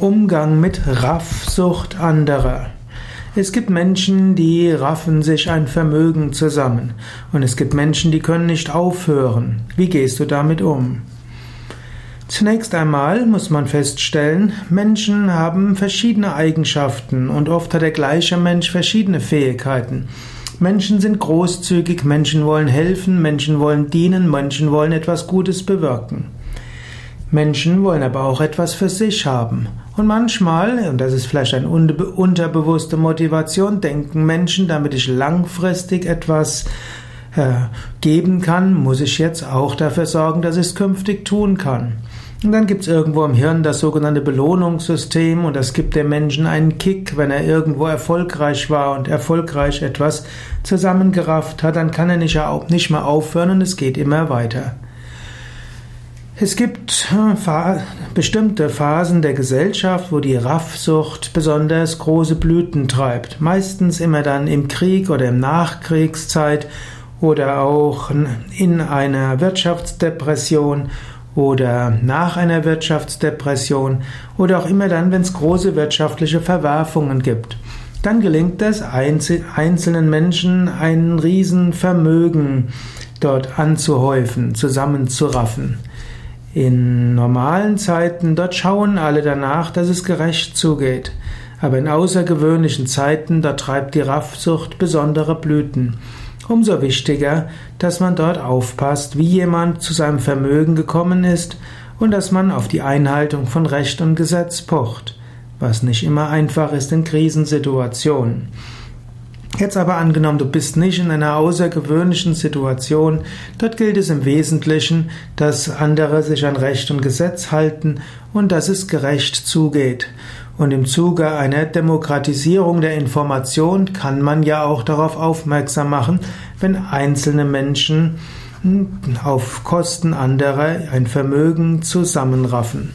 Umgang mit Raffsucht anderer. Es gibt Menschen, die raffen sich ein Vermögen zusammen. Und es gibt Menschen, die können nicht aufhören. Wie gehst du damit um? Zunächst einmal muss man feststellen, Menschen haben verschiedene Eigenschaften und oft hat der gleiche Mensch verschiedene Fähigkeiten. Menschen sind großzügig, Menschen wollen helfen, Menschen wollen dienen, Menschen wollen etwas Gutes bewirken. Menschen wollen aber auch etwas für sich haben. Und manchmal, und das ist vielleicht eine unterbewusste Motivation, denken Menschen, damit ich langfristig etwas äh, geben kann, muss ich jetzt auch dafür sorgen, dass ich es künftig tun kann. Und dann gibt es irgendwo im Hirn das sogenannte Belohnungssystem und das gibt dem Menschen einen Kick, wenn er irgendwo erfolgreich war und erfolgreich etwas zusammengerafft hat, dann kann er nicht, nicht mehr aufhören und es geht immer weiter. Es gibt äh, bestimmte Phasen der Gesellschaft, wo die Raffsucht besonders große Blüten treibt. Meistens immer dann im Krieg oder im Nachkriegszeit oder auch in einer Wirtschaftsdepression oder nach einer Wirtschaftsdepression oder auch immer dann, wenn es große wirtschaftliche Verwerfungen gibt. Dann gelingt es einzelnen Menschen ein Riesenvermögen dort anzuhäufen, zusammenzuraffen. In normalen Zeiten, dort schauen alle danach, dass es gerecht zugeht. Aber in außergewöhnlichen Zeiten, da treibt die Raffsucht besondere Blüten. Umso wichtiger, dass man dort aufpasst, wie jemand zu seinem Vermögen gekommen ist und dass man auf die Einhaltung von Recht und Gesetz pocht, was nicht immer einfach ist in Krisensituationen. Jetzt aber angenommen, du bist nicht in einer außergewöhnlichen Situation, dort gilt es im Wesentlichen, dass andere sich an Recht und Gesetz halten und dass es gerecht zugeht. Und im Zuge einer Demokratisierung der Information kann man ja auch darauf aufmerksam machen, wenn einzelne Menschen hm, auf Kosten anderer ein Vermögen zusammenraffen.